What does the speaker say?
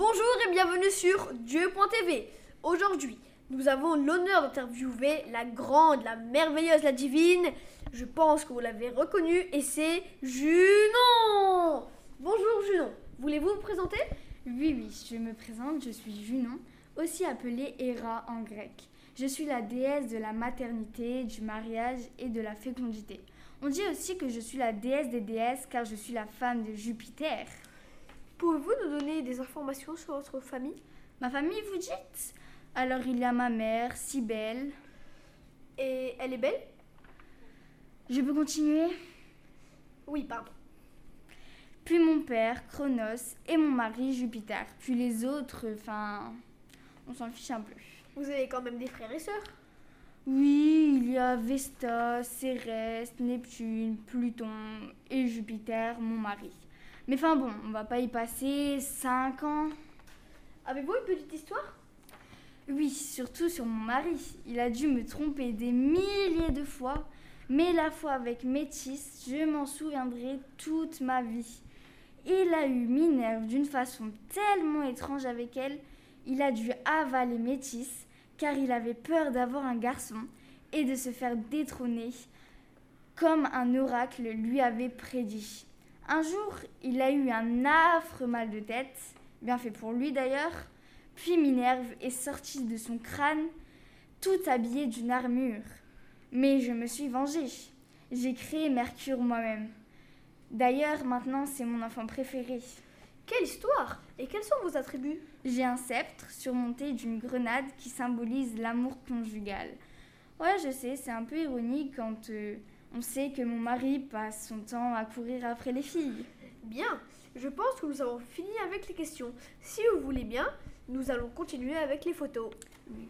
Bonjour et bienvenue sur Dieu.tv. Aujourd'hui, nous avons l'honneur d'interviewer la grande, la merveilleuse, la divine. Je pense que vous l'avez reconnue et c'est Junon. Bonjour Junon. Voulez-vous vous présenter? Oui, oui, je me présente, je suis Junon, aussi appelée Héra en grec. Je suis la déesse de la maternité, du mariage et de la fécondité. On dit aussi que je suis la déesse des déesses car je suis la femme de Jupiter. Pouvez-vous nous donner des informations sur votre famille? Ma famille, vous dites? Alors il y a ma mère, si belle. Et elle est belle? Je peux continuer? Oui, pardon. Puis mon père, Chronos, et mon mari, Jupiter. Puis les autres, enfin, on s'en fiche un peu. Vous avez quand même des frères et sœurs? Oui, il y a Vesta, Cérès, Neptune, Pluton et Jupiter, mon mari. Mais enfin bon, on va pas y passer 5 ans. Avez-vous une petite histoire? Oui, surtout sur mon mari. Il a dû me tromper des milliers de fois, mais la fois avec Métis, je m'en souviendrai toute ma vie. Il a eu Minerve d'une façon tellement étrange avec elle, il a dû avaler Métis car il avait peur d'avoir un garçon et de se faire détrôner comme un oracle lui avait prédit. Un jour, il a eu un affreux mal de tête, bien fait pour lui d'ailleurs, puis Minerve est sortie de son crâne, tout habillée d'une armure. Mais je me suis vengée. J'ai créé Mercure moi-même. D'ailleurs, maintenant, c'est mon enfant préféré. Quelle histoire Et quels sont vos attributs? J'ai un sceptre surmonté d'une grenade qui symbolise l'amour conjugal. Ouais, je sais, c'est un peu ironique quand euh, on sait que mon mari passe son temps à courir après les filles. Bien, je pense que nous avons fini avec les questions. Si vous voulez bien, nous allons continuer avec les photos. Oui.